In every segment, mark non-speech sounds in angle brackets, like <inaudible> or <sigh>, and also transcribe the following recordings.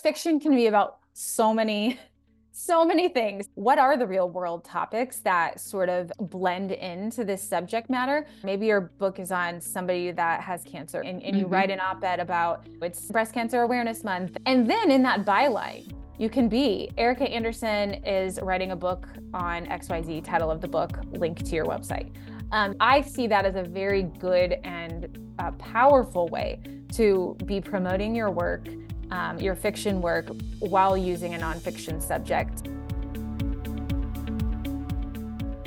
fiction can be about so many <laughs> so many things. What are the real world topics that sort of blend into this subject matter? Maybe your book is on somebody that has cancer and, and mm-hmm. you write an op ed about it's Breast Cancer Awareness Month. And then in that byline, you can be. Ericka Andersen is writing a book on XYZ, title of the book, link to your website. Um, I see that as a very good and uh, powerful way to be promoting your work um, your fiction work while using a nonfiction subject.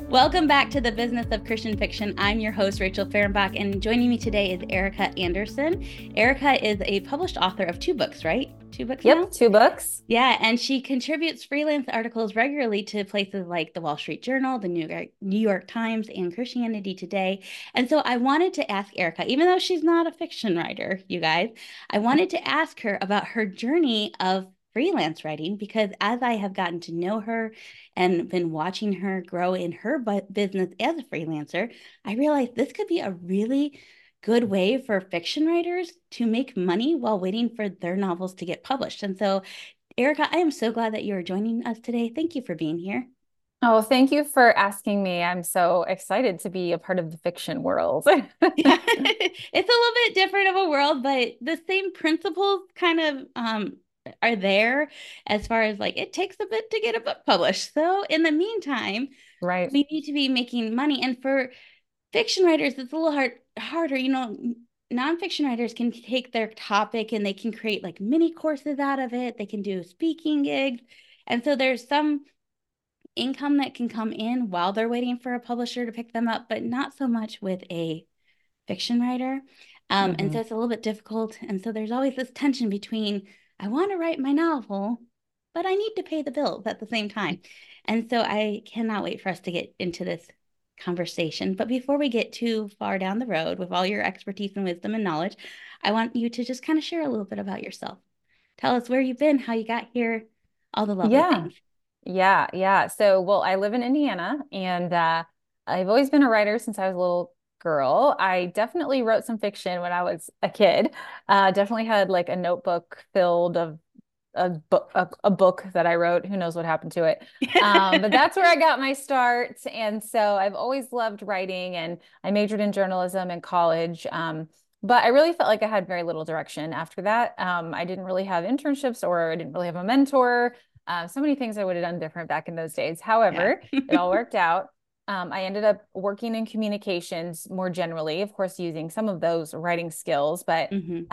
Welcome back to the business of Christian fiction. I'm your host, Rachel Fehrenbach, and joining me today is Ericka Andersen. Ericka is a published author of two books, right? Two books? Yep, now? two books. Yeah, and she contributes freelance articles regularly to places like the Wall Street Journal, the New York, New York Times, and Christianity Today. And so I wanted to ask Ericka, even though she's not a fiction writer, you guys, I wanted to ask her about her journey of freelance writing because as I have gotten to know her and been watching her grow in her business as a freelancer, I realized this could be a really good way for fiction writers to make money while waiting for their novels to get published. And so, Ericka, I am so glad that you are joining us today. Thank you for being here. Oh, thank you for asking me. I'm so excited to be a part of the fiction world. yeah. <laughs> <laughs> It's a little bit different of a world, but the same principles kind of um, are there as far as like it takes a bit to get a book published. So in the meantime, right, we need to be making money. And for fiction writers, it's a little hard harder. You know, nonfiction writers can take their topic and they can create like mini courses out of it. They can do speaking gigs. And so there's some income that can come in while they're waiting for a publisher to pick them up, but not so much with a fiction writer. Um, mm-hmm. And so it's a little bit difficult. And so there's always this tension between I want to write my novel, but I need to pay the bills at the same time. And so I cannot wait for us to get into this conversation. But before we get too far down the road with all your expertise and wisdom and knowledge, I want you to just kind of share a little bit about yourself. Tell us where you've been, how you got here, all the lovely yeah. things. Yeah, yeah. So, well, I live in Indiana and uh, I've always been a writer since I was a little girl. I definitely wrote some fiction when I was a kid. Uh, definitely had like a notebook filled of a book a, a, book that I wrote. Who knows what happened to it? Um, but that's where I <laughs> got my start. And so I've always loved writing, and I majored in journalism in college. Um, but I really felt like I had very little direction after that. Um, I didn't really have internships, or I didn't really have a mentor. Uh, so many things I would have done different back in those days. However, yeah. it all <laughs> worked out um, I ended up working in communications more generally, of course, using some of those writing skills, but mm-hmm.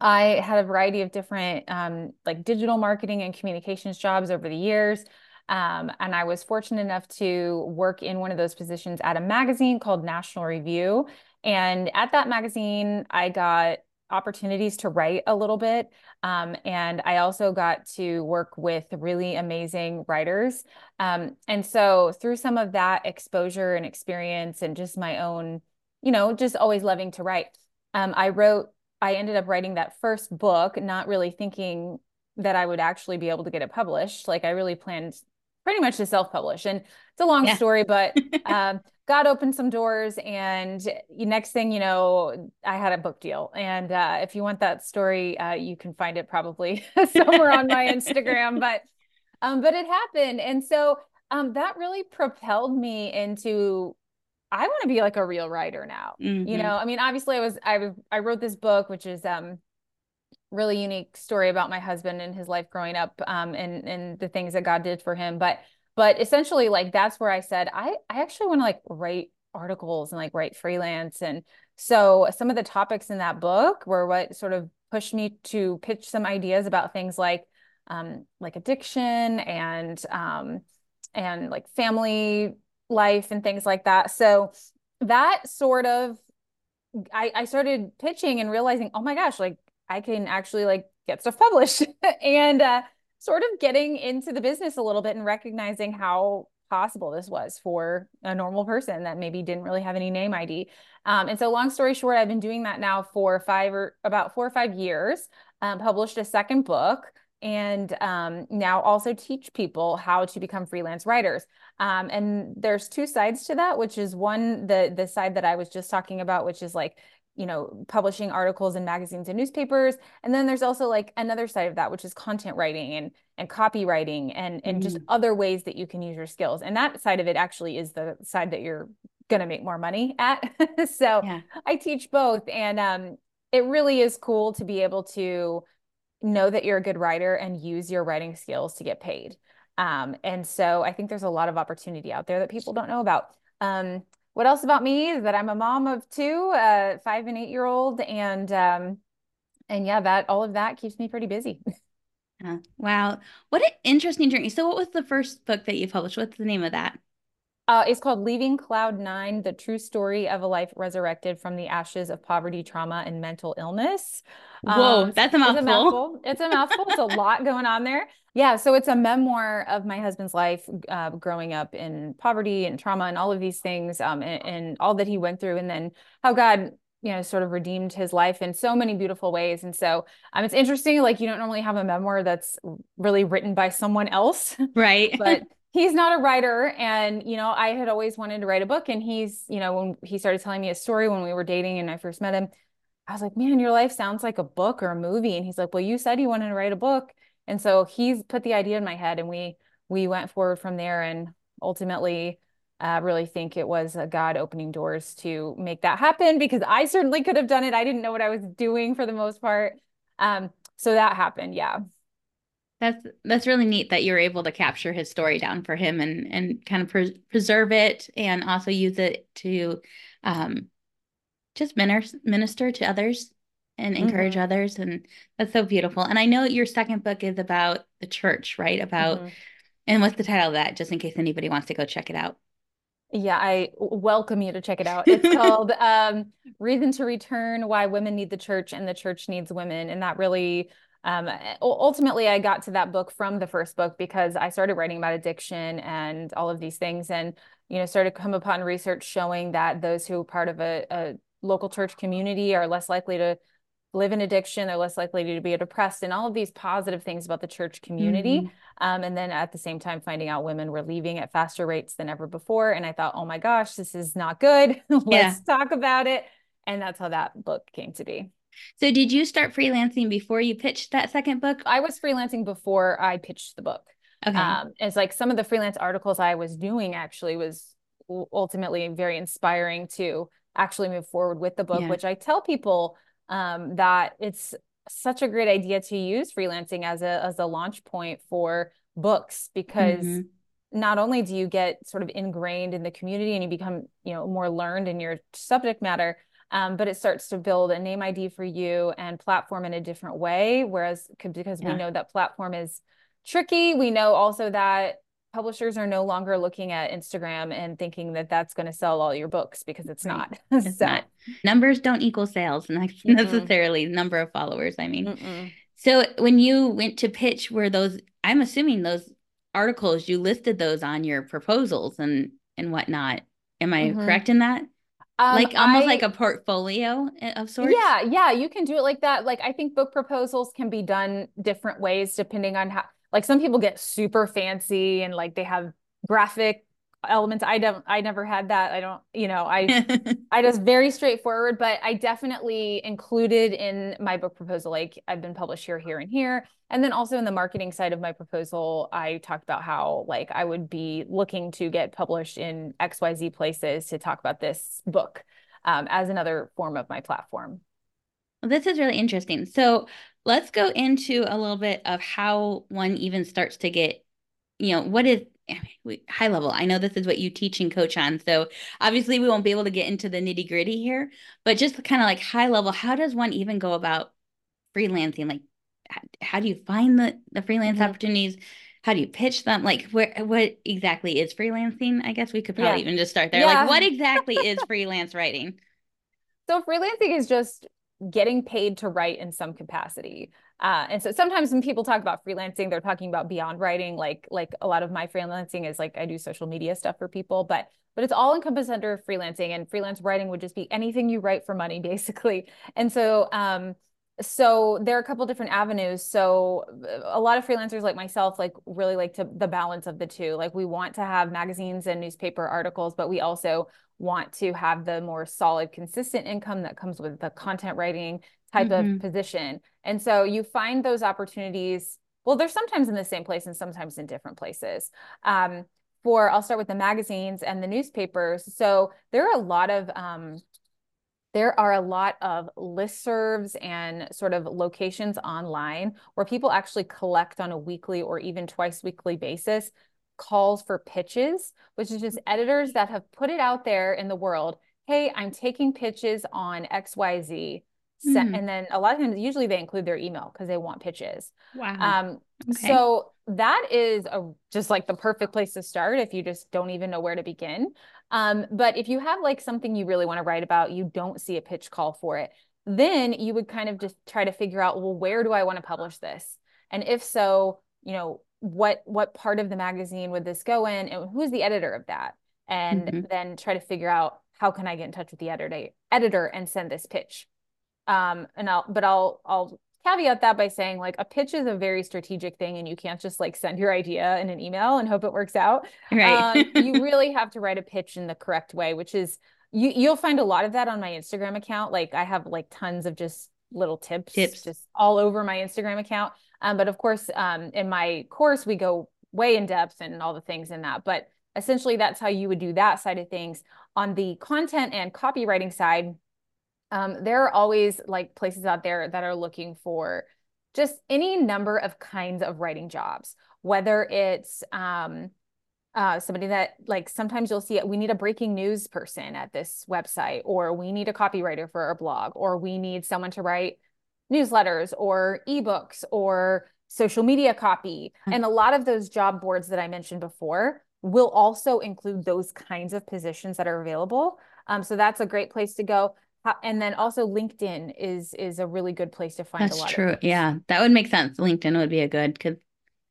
I had a variety of different um, like digital marketing and communications jobs over the years. Um, and I was fortunate enough to work in one of those positions at a magazine called National Review. And at that magazine, I got opportunities to write a little bit. Um, and I also got to work with really amazing writers. Um, and so through some of that exposure and experience and just my own, you know, just always loving to write, um, I wrote, I ended up writing that first book, not really thinking that I would actually be able to get it published. Like I really planned pretty much to self-publish. And it's a long yeah. story, but <laughs> um, God opened some doors, and next thing you know, I had a book deal. And uh, if you want that story, uh, you can find it probably <laughs> somewhere on my Instagram. But um, but it happened, and so um, that really propelled me into. I want to be like a real writer now. Mm-hmm. You know, I mean, obviously, I was I I wrote this book, which is um really unique story about my husband and his life growing up um, and and the things that God did for him. But but essentially, like that's where I said I I actually want to like write articles and like write freelance. And so some of the topics in that book were what sort of pushed me to pitch some ideas about things like um, like addiction and um, and like family life and things like that. So that sort of I, I started pitching and realizing, oh my gosh, like I can actually like get stuff published <laughs> and uh, sort of getting into the business a little bit and recognizing how possible this was for a normal person that maybe didn't really have any name ID. Um, and so, long story short, I've been doing that now for five or about four or five years. Um, published a second book and um, now also teach people how to become freelance writers. Um, and there's two sides to that, which is one the the side that I was just talking about, which is like you know, publishing articles in magazines and newspapers. And then there's also like another side of that, which is content writing and and copywriting and and mm-hmm. just other ways that you can use your skills. And that side of it actually is the side that you're gonna make more money at. <laughs> so yeah. I teach both. And um it really is cool to be able to know that you're a good writer and use your writing skills to get paid. Um, and so I think there's a lot of opportunity out there that people don't know about. Um, what else about me is that I'm a mom of two, uh, five and eight year old, and um, and yeah, that all of that keeps me pretty busy. <laughs> Wow, what an interesting journey. So, what was the first book that you published? What's the name of that? Uh, it's called Leaving Cloud Nine: The True Story of a Life Resurrected from the Ashes of Poverty, Trauma, and Mental Illness. Whoa, um, that's a mouthful. It's a mouthful. It's a mouthful. it's <laughs> a lot going on there. Yeah, so it's a memoir of my husband's life, uh, growing up in poverty and trauma and all of these things, um, and, and all that he went through, and then how God you know sort of redeemed his life in so many beautiful ways and so um it's interesting like you don't normally have a memoir that's really written by someone else right <laughs> but he's not a writer and you know i had always wanted to write a book and he's you know when he started telling me a story when we were dating and i first met him i was like man your life sounds like a book or a movie and he's like well you said you wanted to write a book and so he's put the idea in my head and we we went forward from there and ultimately uh, really think it was a God opening doors to make that happen because I certainly could have done it. I didn't know what I was doing for the most part. Um, so that happened. Yeah. That's that's really neat that you're able to capture his story down for him and and kind of pre- preserve it and also use it to um, just minister minister to others and encourage mm-hmm. others and that's so beautiful. And I know your second book is about the church, right? About mm-hmm. and what's the title of that just in case anybody wants to go check it out. Yeah, I welcome you to check it out. It's <laughs> called um, Reason to Return Why Women Need the Church and the Church Needs Women. And that really um, ultimately i got to that book from the first book because i started writing about addiction and all of these things and you know started to come upon research showing that those who are part of a, a local church community are less likely to live in addiction they're less likely to be depressed and all of these positive things about the church community mm-hmm. um, and then at the same time finding out women were leaving at faster rates than ever before and i thought oh my gosh this is not good <laughs> let's yeah. talk about it and that's how that book came to be so did you start freelancing before you pitched that second book? I was freelancing before I pitched the book. Okay. Um, it's like some of the freelance articles I was doing actually was ultimately very inspiring to actually move forward with the book, yeah. which I tell people um, that it's such a great idea to use freelancing as a as a launch point for books because mm-hmm. not only do you get sort of ingrained in the community and you become you know more learned in your subject matter um, but it starts to build a name ID for you and platform in a different way. Whereas because yeah. we know that platform is tricky, we know also that publishers are no longer looking at Instagram and thinking that that's going to sell all your books because it's right. not. <laughs> It's so. not. Numbers don't equal sales <laughs> necessarily. Mm-hmm. Number of followers. I mean, Mm-mm. so when you went to pitch, were those? I'm assuming those articles you listed those on your proposals and and whatnot. Am I mm-hmm. correct in that? Um, like almost I, like a portfolio of sorts. Yeah, yeah, you can do it like that. Like I think book proposals can be done different ways depending on how. Like some people get super fancy and like they have graphic elements. I don't. I never had that. I don't. You know. I. <laughs> I just very straightforward. But I definitely included in my book proposal. Like I've been published here, here, and here. And then also in the marketing side of my proposal, I talked about how like I would be looking to get published in XYZ places to talk about this book um, as another form of my platform. Well, this is really interesting. So let's go into a little bit of how one even starts to get, you know, what is high level. I know this is what you teach and coach on. So obviously we won't be able to get into the nitty gritty here, but just kind of like high level, how does one even go about freelancing? Like how do you find the the freelance mm-hmm. opportunities? How do you pitch them? Like where what exactly is freelancing? I guess we could probably yeah. even just start there. Yeah. Like what exactly is <laughs> freelance writing? So freelancing is just getting paid to write in some capacity. Uh, and so sometimes when people talk about freelancing, they're talking about beyond writing. Like like a lot of my freelancing is like I do social media stuff for people, but but it's all encompassed under freelancing. And freelance writing would just be anything you write for money, <laughs> basically. And so um, so there are a couple different avenues. So a lot of freelancers like myself like really like to the balance of the two. Like we want to have magazines and newspaper articles, but we also want to have the more solid, consistent income that comes with the content writing type mm-hmm. of position. And so you find those opportunities. Well, they're sometimes in the same place and sometimes in different places. Um, for I'll start with the magazines and the newspapers. So there are a lot of um, there are a lot of listservs and sort of locations online where people actually collect on a weekly or even twice weekly basis calls for pitches, which is just editors that have put it out there in the world. Hey, I'm taking pitches on XYZ. Mm. And then a lot of times, usually they include their email because they want pitches. Wow. Um, okay. So that is a, just like the perfect place to start if you just don't even know where to begin. Um, but if you have like something you really want to write about, you don't see a pitch call for it, then you would kind of just try to figure out, well, where do I want to publish this? And if so, you know, what what part of the magazine would this go in and who's the editor of that? And mm-hmm. then try to figure out how can I get in touch with the editor editor and send this pitch. Um, and I'll but I'll I'll caveat that by saying like a pitch is a very strategic thing and you can't just like send your idea in an email and hope it works out. Right. Um, you <laughs> really have to write a pitch in the correct way which is you you'll find a lot of that on my instagram account. Like i have like tons of just little tips, tips. just all over my instagram account. Um, but of course um, in my course we go way in depth and all the things in that. But essentially that's how you would do that side of things. On the content and copywriting side um, there are always like places out there that are looking for just any number of kinds of writing jobs, whether it's um, uh, somebody that like sometimes you'll see it, we need a breaking news person at this website, or we need a copywriter for our blog, or we need someone to write newsletters or ebooks or social media copy. Mm-hmm. And a lot of those job boards that I mentioned before will also include those kinds of positions that are available. Um, so that's a great place to go and then also LinkedIn is is a really good place to find That's a lot true. yeah, that would make sense. LinkedIn would be a good because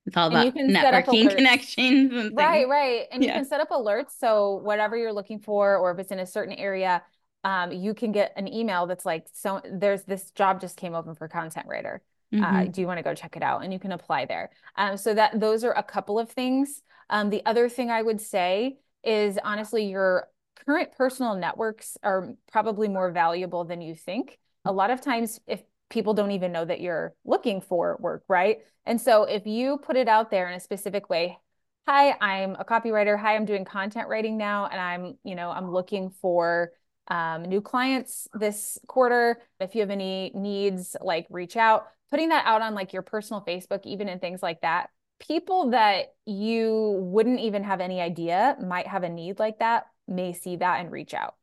it's all about networking <laughs> connections. right, right. And yeah. you can set up alerts. So whatever you're looking for, or if it's in a certain area, um, you can get an email that's like, so there's this job just came open for content writer. Uh, mm-hmm. Uh, do you want to go check it out? And you can apply there. Um, so that those are a couple of things. Um, the other thing I would say is honestly, your current personal networks are probably more valuable than you think. A lot of times, if people don't even know that you're looking for work, right? And so if you put it out there in a specific way, hi, I'm a copywriter. Hi, I'm doing content writing now, and I'm, you know, I'm looking for um, new clients this quarter. If you have any needs, like reach out. Putting that out on like your personal Facebook, even in things like that, people that you wouldn't even have any idea might have a need like that may see that and reach out.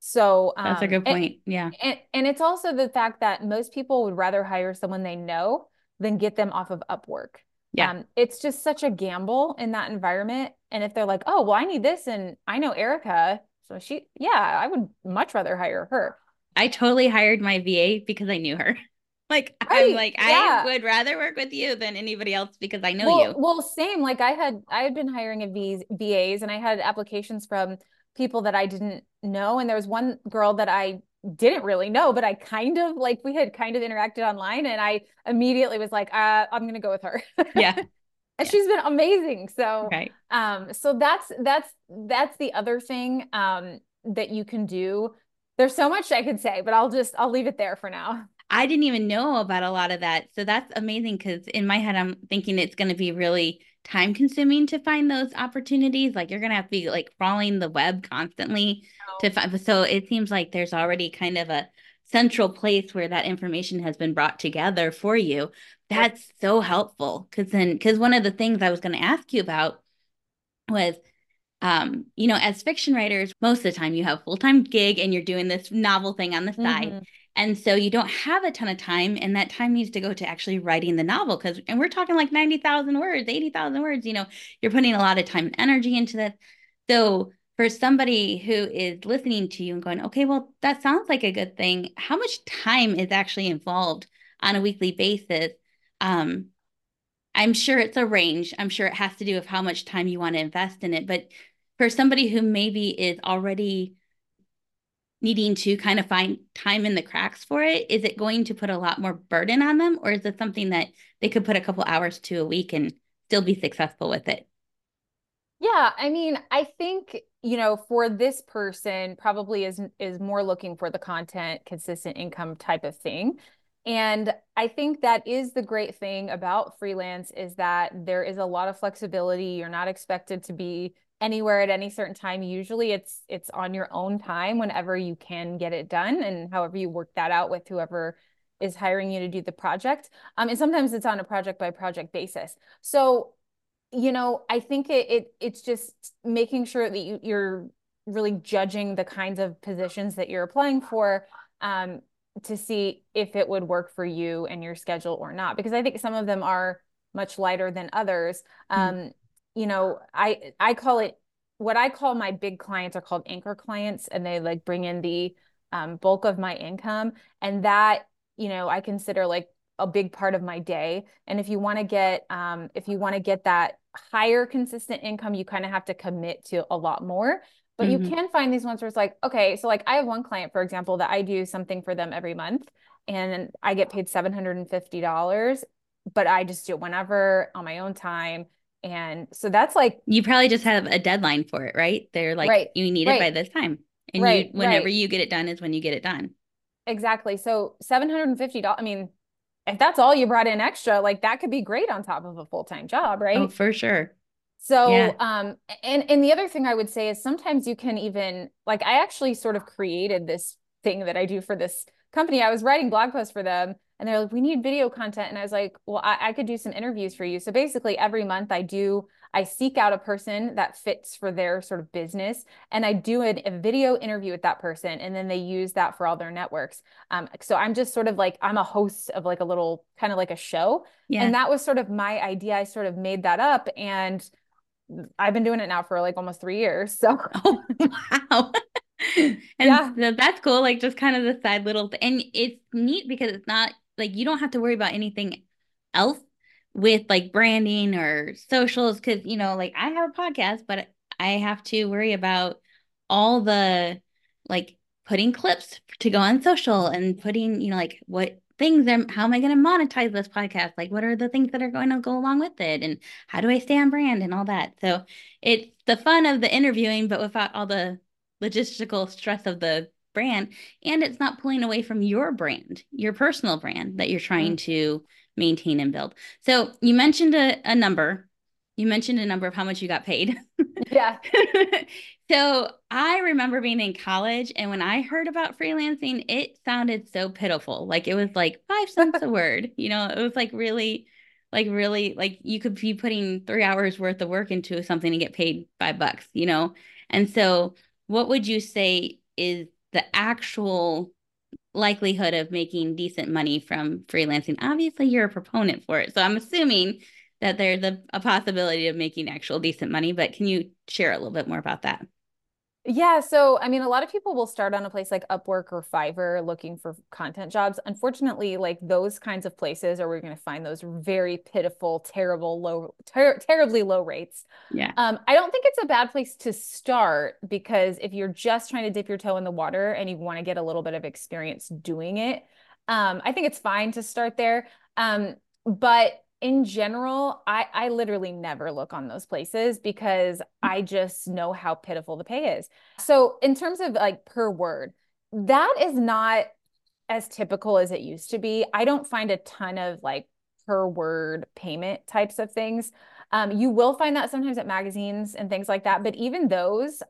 So um, that's a good point. And, yeah. And, and it's also the fact that most people would rather hire someone they know than get them off of Upwork. Yeah. Um, it's just such a gamble in that environment. And if they're like, oh, well, I need this and I know Ericka. So she, yeah, I would much rather hire her. I totally hired my VA because I knew her. <laughs> Like right. I'm like yeah. I would rather work with you than anybody else because I know well, you. Well, same. Like I had I had been hiring a VAs and I had applications from people that I didn't know. And there was one girl that I didn't really know, but I kind of like we had kind of interacted online, and I immediately was like, uh, I'm gonna go with her. Yeah. <laughs> and yeah. she's been amazing. So um, so that's that's that's the other thing um that you can do. There's so much I could say, but I'll just I'll leave it there for now. I didn't even know about a lot of that. So that's amazing because in my head, I'm thinking it's going to be really time consuming to find those opportunities. Like you're gonna have to be like crawling the web constantly oh. to find. So it seems like there's already kind of a central place where that information has been brought together for you. That's so helpful because then because one of the things I was going to ask you about was um, you know, as fiction writers, most of the time you have full-time gig and you're doing this novel thing on the side. Mm-hmm. And so you don't have a ton of time, and that time needs to go to actually writing the novel. Because, and we're talking like 90,000 words, 80,000 words, you know, you're putting a lot of time and energy into that. So, for somebody who is listening to you and going, okay, well, that sounds like a good thing. How much time is actually involved on a weekly basis? Um, I'm sure it's a range. I'm sure it has to do with how much time you want to invest in it. But for somebody who maybe is already needing to kind of find time in the cracks for it, is it going to put a lot more burden on them? Or is it something that they could put a couple hours to a week and still be successful with it? Yeah, I mean, I think, you know, for this person probably is is more looking for the content, consistent income type of thing. And I think that is the great thing about freelance is that there is a lot of flexibility. You're not expected to be anywhere at any certain time. Usually it's it's on your own time whenever you can get it done and however you work that out with whoever is hiring you to do the project. Um, and sometimes it's on a project by project basis. So you know, I think it, it it's just making sure that you, you're really judging the kinds of positions that you're applying for um, to see if it would work for you and your schedule or not. Because I think some of them are much lighter than others. Hmm. Um. You know, I I call it what I call my big clients are called anchor clients, and they like bring in the um, bulk of my income, and that you know I consider like a big part of my day. And if you want to get um, if you want to get that higher consistent income, you kind of have to commit to a lot more. But mm-hmm. you can find these ones where it's like, okay, so like I have one client, for example, that I do something for them every month and I get paid $750, but I just do it whenever on my own time. And so that's like you probably just have a deadline for it, right? They're like right, you need right. it by this time. And right, you whenever you get it done is when you get it done. Exactly. So $750, I mean, if that's all you brought in extra, like that could be great on top of a full-time job, right? Oh, for sure. So, yeah. um, and and the other thing I would say is sometimes you can even like I actually sort of created this thing that I do for this company. I was writing blog posts for them, and they're like, "We need video content," and I was like, "Well, I, I could do some interviews for you." So basically, every month I do I seek out a person that fits for their sort of business and I do a, a video interview with that person and then they use that for all their networks. Um, so I'm just sort of like, I'm a host of like a little kind of like a show. Yeah. And that was sort of my idea. I sort of made that up and I've been doing it now for like almost three years. So, <laughs> oh, wow. and yeah. So that's cool. Like just kind of the side little, th- and it's neat because it's not like you don't have to worry about anything else with like branding or socials because you know like i have a podcast but i have to worry about all the like putting clips to go on social and putting you know like what things am how am i going to monetize this podcast like what are the things that are going to go along with it and how do i stay on brand and all that so it's the fun of the interviewing but without all the logistical stress of the brand and it's not pulling away from your brand your personal brand that you're trying mm-hmm. to maintain and build. So you mentioned a, a number. You mentioned a number of how much you got paid. <laughs> Yeah. so I remember being in college and when I heard about freelancing, it sounded so pitiful. Like it was like five <laughs> cents a word. You know, it was like really, like really like you could be putting three hours worth of work into something and get paid five bucks, you know? And so what would you say is the actual likelihood of making decent money from freelancing? Obviously, you're a proponent for it. So I'm assuming that there's a, a possibility of making actual decent money, but can you share a little bit more about that? Yeah. So, I mean, a lot of people will start on a place like Upwork or Fiverr looking for content jobs. Unfortunately, like those kinds of places are where you're going to find those very pitiful, terrible, low, ter- terribly low rates. Yeah. Um, I don't think it's a bad place to start because if you're just trying to dip your toe in the water and you want to get a little bit of experience doing it, um, I think it's fine to start there. Um, but in general, I, I literally never look on those places because I just know how pitiful the pay is. So, in terms of like per word, that is not as typical as it used to be. I don't find a ton of like per word payment types of things. Um, you will find that sometimes at magazines and things like that, but even those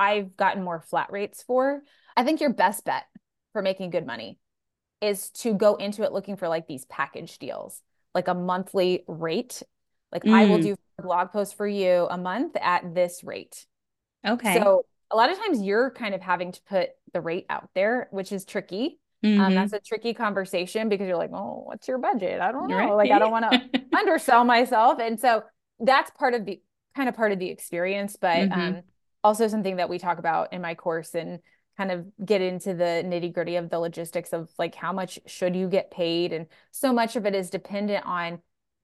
I've gotten more flat rates for. I think your best bet for making good money is to go into it looking for like these package deals like a monthly rate. Like mm. I will mm. do a blog post for you a month at this rate. Okay. So a lot of times you're kind of having to put the rate out there, which is tricky. Um, mm-hmm. Um, that's a tricky conversation because you're like, oh, what's your budget? I don't know. Right. Like I don't want to <laughs> undersell myself. And so that's part of the kind of part of the experience, but mm-hmm. um, also something that we talk about in my course and kind of get into the nitty gritty of the logistics of like how much should you get paid and so much of it is dependent on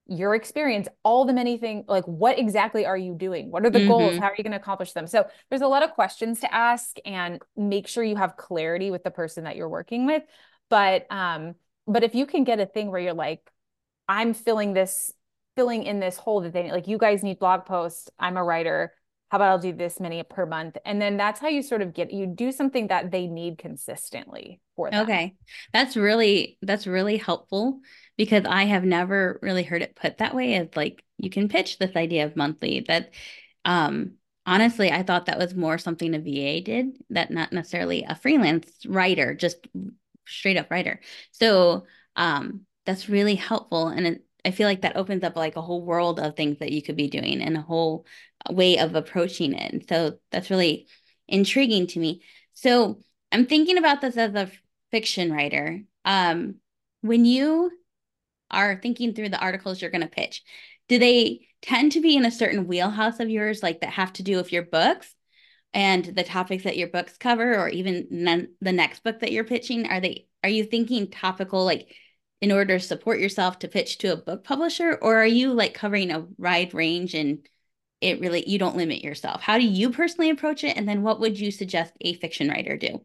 your experience, all the many things, like what exactly are you doing? What are the mm-hmm. goals? How are you going to accomplish them? So there's a lot of questions to ask and make sure you have clarity with the person that you're working with. But um, but if you can get a thing where you're like, I'm filling this, filling in this hole that they like, you guys need blog posts. I'm a writer. How about I'll do this many per month? And then that's how you sort of get you do something that they need consistently for them. Okay. That's really that's really helpful because I have never really heard it put that way as like you can pitch this idea of monthly that um honestly I thought that was more something a VA did that not necessarily a freelance writer just straight up writer. So um that's really helpful and it, I feel like that opens up like a whole world of things that you could be doing and a whole way of approaching it. And so that's really intriguing to me. So I'm thinking about this as a fiction writer. Um, when you are thinking through the articles you're going to pitch, do they tend to be in a certain wheelhouse of yours, like that have to do with your books and the topics that your books cover, or even the next book that you're pitching? Are they are you thinking topical, like in order to support yourself to pitch to a book publisher, or are you like covering a wide range and it really you don't limit yourself? How do you personally approach it, and then what would you suggest a fiction writer do?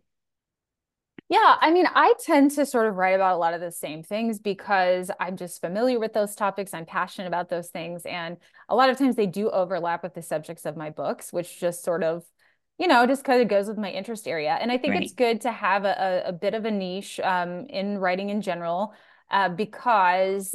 Yeah, I mean, I tend to sort of write about a lot of the same things because I'm just familiar with those topics. I'm passionate about those things. And a lot of times they do overlap with the subjects of my books, which just sort of, you know, just kind of goes with my interest area. And I think right. it's good to have a, a bit of a niche um, in writing in general uh, because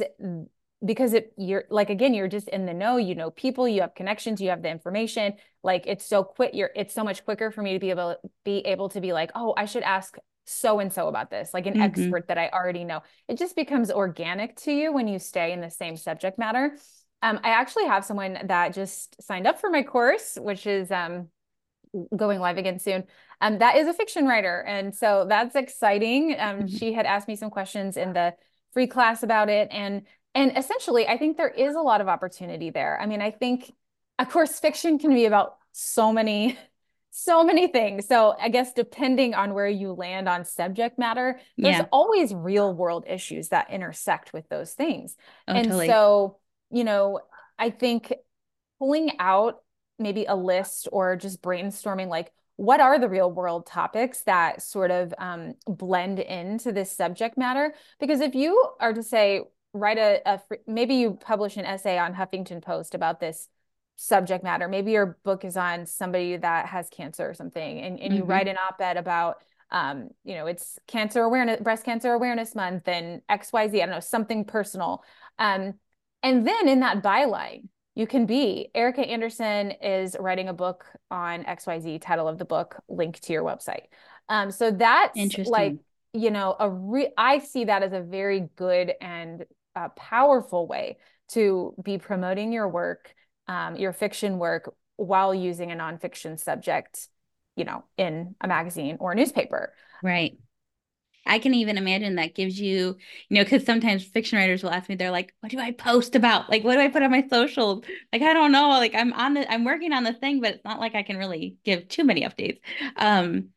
because it you're like again you're just in the know you know people you have connections you have the information like it's so quick you're it's so much quicker for me to be able be able to be like oh i should ask so and so about this, like an mm-hmm. expert that I already know. It just becomes organic to you when you stay in the same subject matter. Um, I actually have someone that just signed up for my course, which is um, going live again soon. Um, that is a fiction writer, and so that's exciting. Um, mm-hmm. She had asked me some questions in the free class about it, and and essentially, I think there is a lot of opportunity there. I mean, I think, of course, fiction can be about so many <laughs> so many things. So I guess depending on where you land on subject matter, there's yeah. always real world issues that intersect with those things. Oh, and totally. so, you know, I think pulling out maybe a list or just brainstorming like what are the real world topics that sort of um, blend into this subject matter because if you are to say write a, a maybe you publish an essay on huffington post about this subject matter. Maybe your book is on somebody that has cancer or something, and, and you mm-hmm. write an op-ed about um, you know, it's cancer awareness, breast cancer awareness month and XYZ, I don't know, something personal. Um, and then in that byline, you can be Ericka Andersen is writing a book on XYZ, title of the book, link to your website. Um, so that's like, you know, a re- I see that as a very good and uh, powerful way to be promoting your work um, your fiction work while using a nonfiction subject, you know, in a magazine or a newspaper. Right. I can even imagine that gives you, you know, because sometimes fiction writers will ask me, they're like, what do I post about? Like, what do I put on my social? Like, I don't know. Like, I'm on the, I'm working on the thing, but it's not like I can really give too many updates. Um,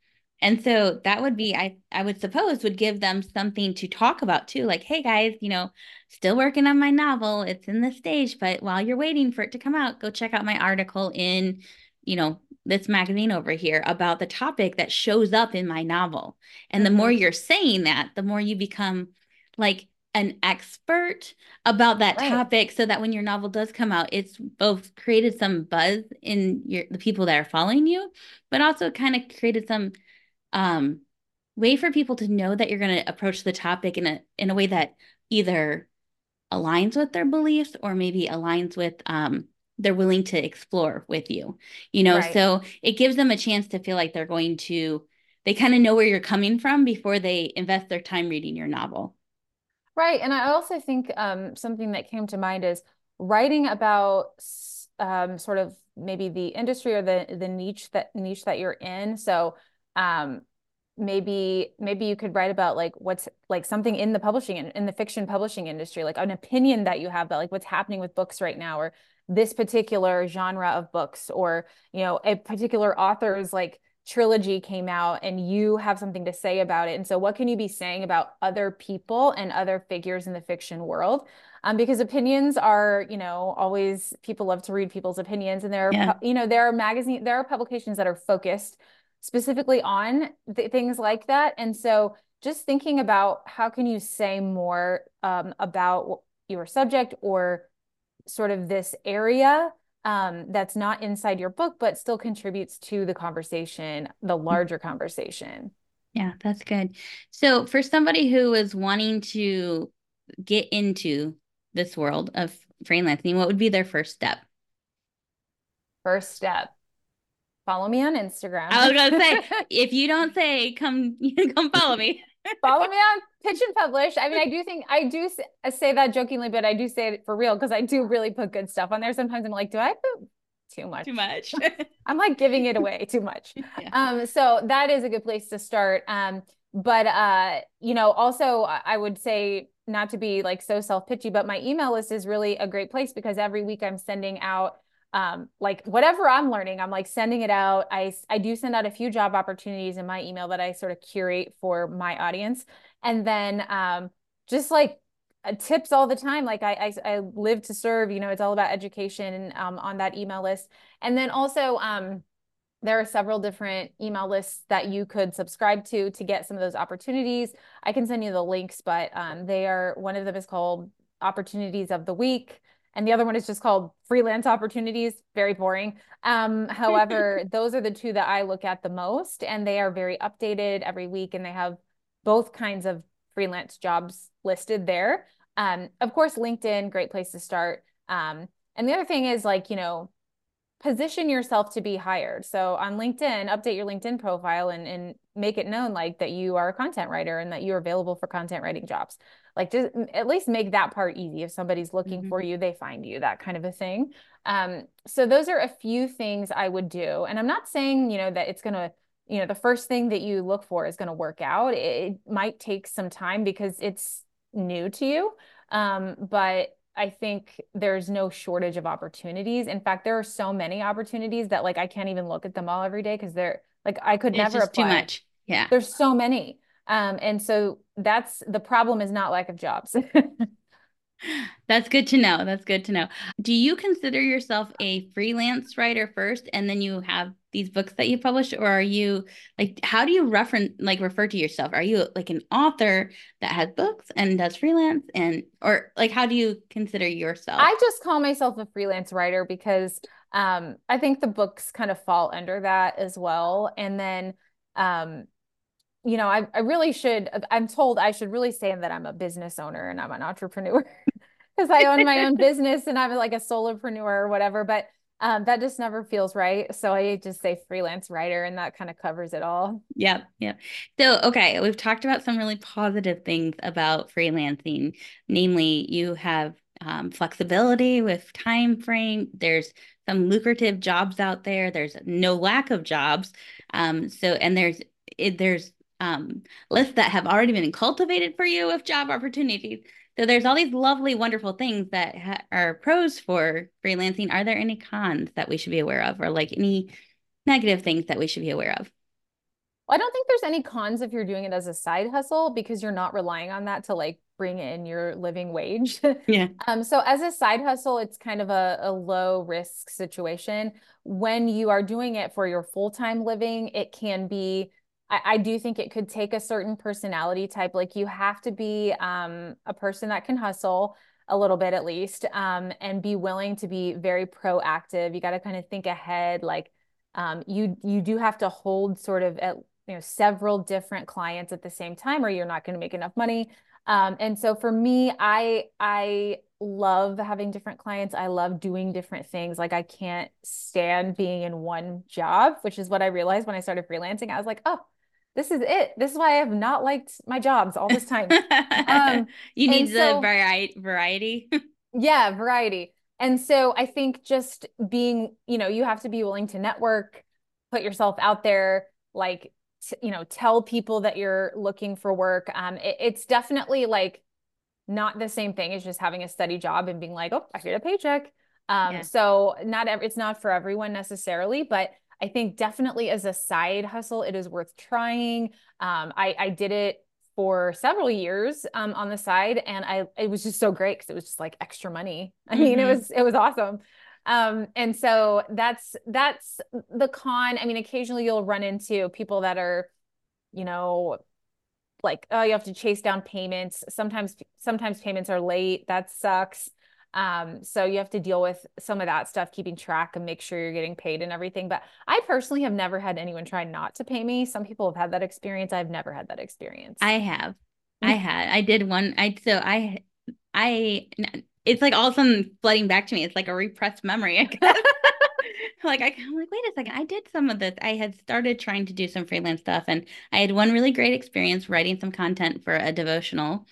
and so that would be, I, I would suppose, would give them something to talk about too. Like, hey guys, you know, still working on my novel. It's in the stage, but while you're waiting for it to come out, go check out my article in, you know, this magazine over here about the topic that shows up in my novel. And mm-hmm. the more mm-hmm. you're saying that, the more you become like an expert about that right. topic so that when your novel does come out it's both created some buzz in your the people that are following you but also kind of created some um, way for people to know that you're going to approach the topic in a in a way that either aligns with their beliefs or maybe aligns with um, they're willing to explore with you you know? Right. so it gives them a chance to feel like they're going to they kind of know where you're coming from before they invest their time reading your novel. Right and i also think um, something that came to mind is writing about um, sort of maybe the industry or the the niche that niche that you're in. So um, maybe maybe you could write about like what's like something in the publishing in, in the fiction publishing industry like an opinion that you have about like what's happening with books right now or this particular genre of books or you know a particular author's like trilogy came out and you have something to say about it. And so, what can you be saying about other people and other figures in the fiction world? Um, because opinions are, you know, always people love to read people's opinions, and there are, yeah. you know, there are magazine, there are publications that are focused specifically on th- things like that. And so, just thinking about how can you say more um, about your subject or sort of this area um, that's not inside your book, but still contributes to the conversation, the mm. larger conversation. Yeah, that's good. So, for somebody who is wanting to get into this world of freelancing, what would be their first step? First step. Follow me on Instagram. I was gonna say, <laughs> if you don't say, come, <laughs> come follow me. follow me on pitch and publish. I mean, I do think I do say that jokingly, but I do say it for real because I do really put good stuff on there. Sometimes I'm like, do I put too much? Too much. <laughs> I'm like giving it away too much. Yeah. Um, so that is a good place to start. Um, but uh, you know, also I would say not to be like so self-pitchy, but my email list is really a great place because every week I'm sending out um, like whatever I'm learning, I'm like sending it out. I, I do send out a few job opportunities in my email that I sort of curate for my audience. And then um, just like uh, tips all the time. Like I, I, I, live to serve, you know, it's all about education um, on that email list. And then also, um, there are several different email lists that you could subscribe to to get some of those opportunities. I can send you the links, but um, they are one of them is called Opportunities of the Week and the other one is just called freelance opportunities. Very boring. Um, <laughs> however those are the two that i look at the most and they are very updated every week and they have both kinds of freelance jobs listed there. Um, of course linkedin great place to start. Um, and the other thing is like you know position yourself to be hired. So on linkedin update your linkedin profile and, and make it known like that you are a content writer and that you're available for content writing jobs like just at least make that part easy if somebody's looking mm-hmm. for you they find you that kind of a thing um, so those are a few things i would do and i'm not saying you know that it's going to you know the first thing that you look for is going to work out it, it, might take some time because it's new to you um, but I think there's no shortage of opportunities. In fact, there are so many opportunities that like I can't even look at them all every day because they're like I could it's never apply. too much. Yeah. There's so many. Um, and so that's the problem is not lack of jobs. <laughs> That's good to know. That's good to know. Do you consider yourself a freelance writer first and then you have these books that you publish or are you like how do you reference like refer to yourself? Are you like an author that has books and does freelance and or like how do you consider yourself? I just call myself a freelance writer because um I think the books kind of fall under that as well and then um you know, I, I really should, I'm told I should really say that I'm a business owner and I'm an entrepreneur <laughs> because I own my own <laughs> business and I'm like a solopreneur or whatever, but um, that just never feels right. So I just say freelance writer and that kind of covers it all. Yep. Yep. So, okay. We've talked about some really positive things about freelancing, namely you have um, flexibility with time frame. There's some lucrative jobs out there. There's no lack of jobs. Um, so, and there's, it, there's um, lists that have already been cultivated for you of job opportunities. So there's all these lovely, wonderful things that ha- are pros for freelancing. Are there any cons that we should be aware of, or like any negative things that we should be aware of? Well, I don't think there's any cons if you're doing it as a side hustle because you're not relying on that to like bring in your living wage. <laughs> Yeah. um, so as a side hustle, it's kind of a, a low risk situation. When you are doing it for your full time living, it can be I, I do think it could take a certain personality type. Like you have to be um, a person that can hustle a little bit at least um, and be willing to be very proactive. You got to kind of think ahead. Like um, you you do have to hold sort of at you know several different clients at the same time, or you're not going to make enough money. Um, and so for me, I I love having different clients. I love doing different things. Like I can't stand being in one job, which is what I realized when I started freelancing. I was like, oh, this is it. This is why I have not liked my jobs all this time. Um, <laughs> you need the so, variety. Variety. <laughs> yeah, variety. And so I think just being, you know, you have to be willing to network, put yourself out there, like, t- you know, tell people that you're looking for work. Um, it, it's definitely like not the same thing as just having a steady job and being like, oh, I get a paycheck. Um, yeah. so not every, it's not for everyone necessarily, but I think definitely as a side hustle, it is worth trying. Um, I, I did it for several years um, on the side, and I it was just so great because it was just like extra money. <laughs> I mean, mm-hmm. it was it was awesome. Um, and so that's that's the con. I mean, occasionally you'll run into people that are, you know, like oh, you have to chase down payments. Sometimes sometimes payments are late. That sucks. Um, so you have to deal with some of that stuff, keeping track and make sure you're getting paid and everything. But I personally have never had anyone try not to pay me. Some people have had that experience. I've never had that experience. I have. I <laughs> had. I did one. I so I I it's like all of a sudden flooding back to me. It's like a repressed memory. <laughs> <laughs> like I, I'm like, wait a second. I did some of this. I had started trying to do some freelance stuff, and I had one really great experience writing some content for a devotional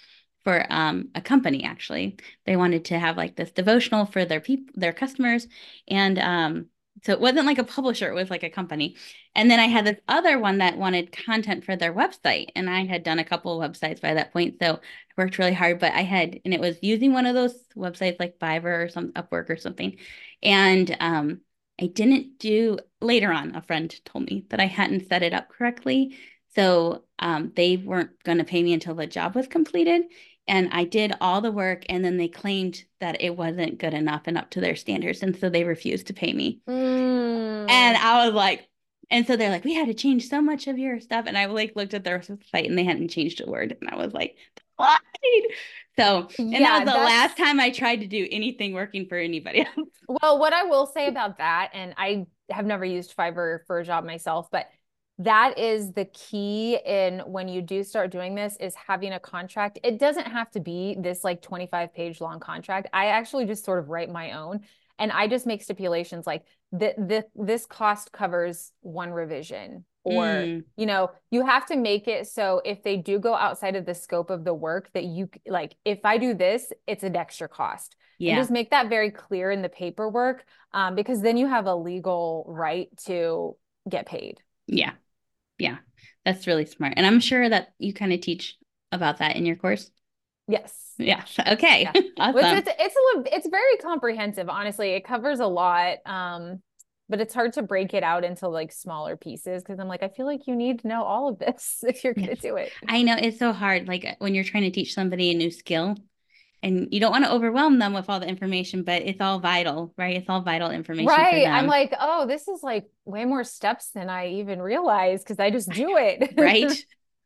for um, a company actually. They wanted to have like this devotional for their people their customers and um, so it wasn't like a publisher it was like a company. And then i had this other one that wanted content for their website and i had done a couple of websites by that point so i worked really hard but i had and it was using one of those websites like fiverr or some upwork or something and um, i didn't do later on a friend told me that i hadn't set it up correctly so um, they weren't going to pay me until the job was completed and I did all the work and then they claimed that it wasn't good enough and up to their standards and so they refused to pay me. Mm. And I was like and so they're like we had to change so much of your stuff and I like looked at their site and they hadn't changed a word and I was like what? So, and yeah, that was the last time I tried to do anything working for anybody <laughs> else. Well, what I will say about that and I have never used Fiverr for a job myself, but that is the key in when you do start doing this is having a contract. It doesn't have to be this like 25 page long contract. I actually just sort of write my own and i just make stipulations like the, the this cost covers one revision or mm. you know you have to make it so if they do go outside of the scope of the work that you like if i do this it's an extra cost. Yeah. and just make that very clear in the paperwork um, because then you have a legal right to get paid. Yeah yeah, that's really smart. And I'm sure that you kind of teach about that in your course. Yes. Yeah. <laughs> Okay. Yeah. <laughs> awesome. It's, it's, it's, it's very comprehensive. Honestly, it covers a lot. Um, but it's hard to break it out into like smaller pieces because I'm like, I feel like you need to know all of this <laughs> if you're going to do it. I know it's so hard. Like when you're trying to teach somebody a new skill, and you don't want to overwhelm them with all the information, but it's all vital, right? It's all vital information. Right. I'm like, oh, this is like way more steps than I even realized because I just do it. <laughs> right.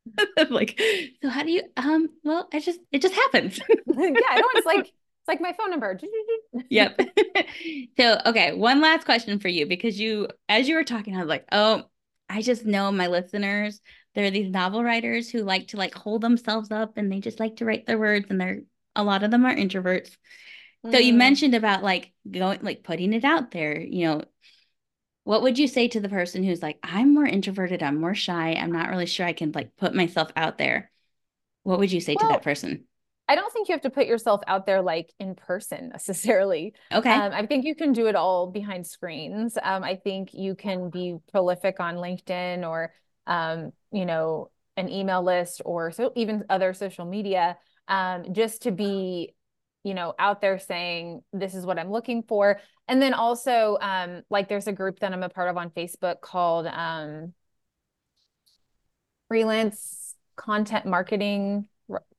<laughs> like, so how do you um well, I just it just happens. <laughs> yeah, I know it's like it's like my phone number. yep. so okay, one last question for you because you as you were talking, I was like, oh, I just know my listeners. There are these novel writers who like to like hold themselves up and they just like to write their words and they're a lot of them are introverts. Mm. So you mm. mentioned about like going like putting it out there, you know, what would you say to the person who's like i'm more introverted i'm more shy i'm not really sure i can like put myself out there what would you say well, to that person i don't think you have to put yourself out there like in person necessarily okay um, i think you can do it all behind screens um, i think you can be prolific on linkedin or um, you know an email list or so even other social media um, just to be you know out there saying this is what i'm looking for. And then also um, like there's a group that i'm a part of on facebook called um, freelance content marketing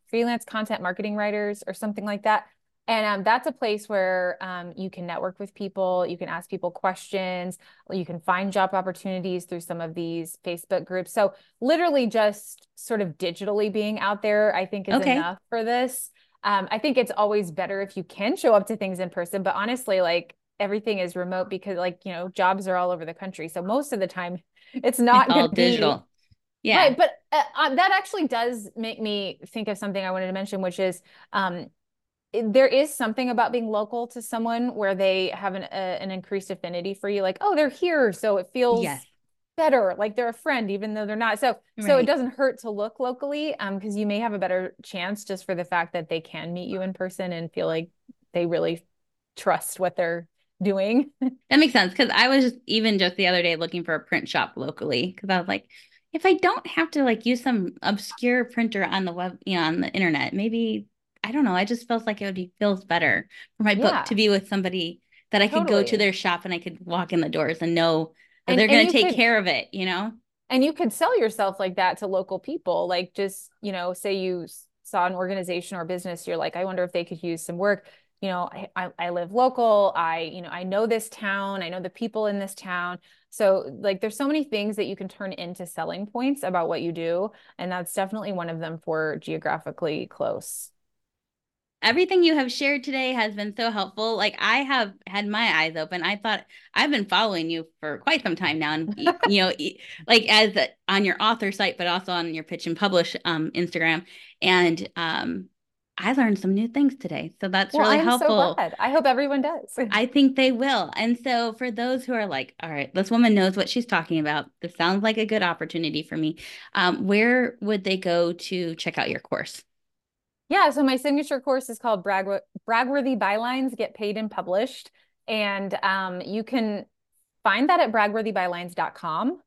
freelance content marketing writers or something like that and um, that's a place where um, you can network with people you can ask people questions you can find job opportunities through some of these facebook groups. So literally just sort of digitally being out there i think is okay. enough for this. Um, i think it's always better if you can show up to things in person but honestly like everything is remote because like you know jobs are all over the country. So most of the time <laughs> it's not it's all digital. Yeah. Right but uh, uh, that actually does make me think of something i wanted to mention which is um, there is something about being local to someone where they have an, a, an increased affinity for you like oh they're here so it feels yes. better like they're a friend even though they're not so right. so it doesn't hurt to look locally um because you may have a better chance just for the fact that they can meet you in person and feel like they really trust what they're doing <laughs> that makes sense because i was just, even just the other day looking for a print shop locally because i was like if i don't have to like use some obscure printer on the web you know on the internet maybe I don't know. I just felt like it would be feels better for my yeah. book to be with somebody that I could totally. go to their shop and I could walk in the doors and know and, they're going to take could, care of it, you know? And you could sell yourself like that to local people. Like just, you know, say you saw an organization or business, you're like, I wonder if they could use some work. You know, I, I live local. I, you know, I know this town. I know the people in this town. So like there's so many things that you can turn into selling points about what you do. And that's definitely one of them for geographically close everything you have shared today has been so helpful. Like I have had my eyes open. I thought I've been following you for quite some time now, and you know, <laughs> like as a, on your author site, but also on your pitch and publish um, Instagram, and um, I learned some new things today. So that's well, really I'm helpful. So. I hope everyone does. <laughs> I think they will. And so for those who are like, all right, this woman knows what she's talking about. This sounds like a good opportunity for me. Um, where would they go to check out your course? Yeah, so my signature course is called Brag Bragworthy Bylines Get Paid and Published. And um, you can find that at bragworthybylines.com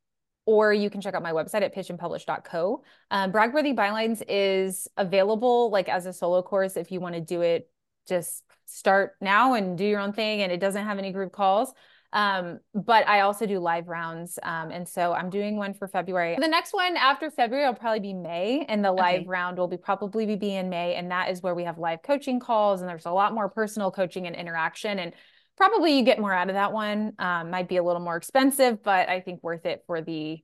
or you can check out my website at pitchandpublish.co. Um, Bragworthy Bylines is available like as a solo course if you want to do it, just start now and do your own thing and it doesn't have any group calls. Um, but I also do live rounds. Um, and so I'm doing one for February. The next one after February will probably be May, and the live okay. round will be probably be in May. And that is where we have live coaching calls, and there's a lot more personal coaching and interaction. And probably you get more out of that one. Um, might be a little more expensive, but I think worth it for the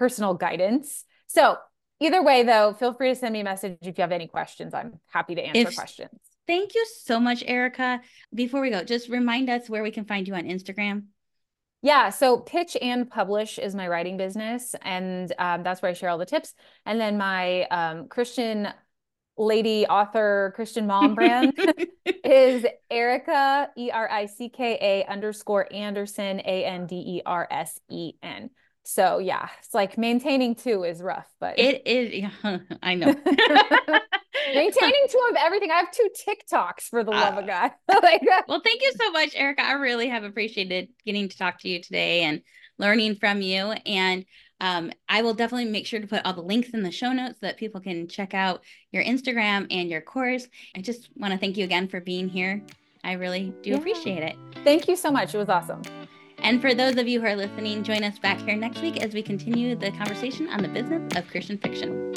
personal guidance. So either way, though, feel free to send me a message if you have any questions. I'm happy to answer if, questions. Thank you so much, Ericka. Before we go, just remind us where we can find you on Instagram. Yeah, so Pitch and Publish is my writing business, and um, that's where I share all the tips. And then my um, Christian lady author Christian mom brand <laughs> is Ericka E R I C K A underscore Andersen A N D E R S E N. So yeah, it's like maintaining two is rough, but it is. Yeah, <laughs> I know. <laughs> <laughs> maintaining two of everything. I have two TikToks for the love uh, of God. like, well, thank you so much, Ericka. I really have appreciated getting to talk to you today and learning from you. And um, I will definitely make sure to put all the links in the show notes so that people can check out your Instagram and your course. I just want to thank you again for being here. I really do yeah. appreciate it. Thank you so much. It was awesome. And for those of you who are listening, join us back here next week as we continue the conversation on the business of Christian fiction.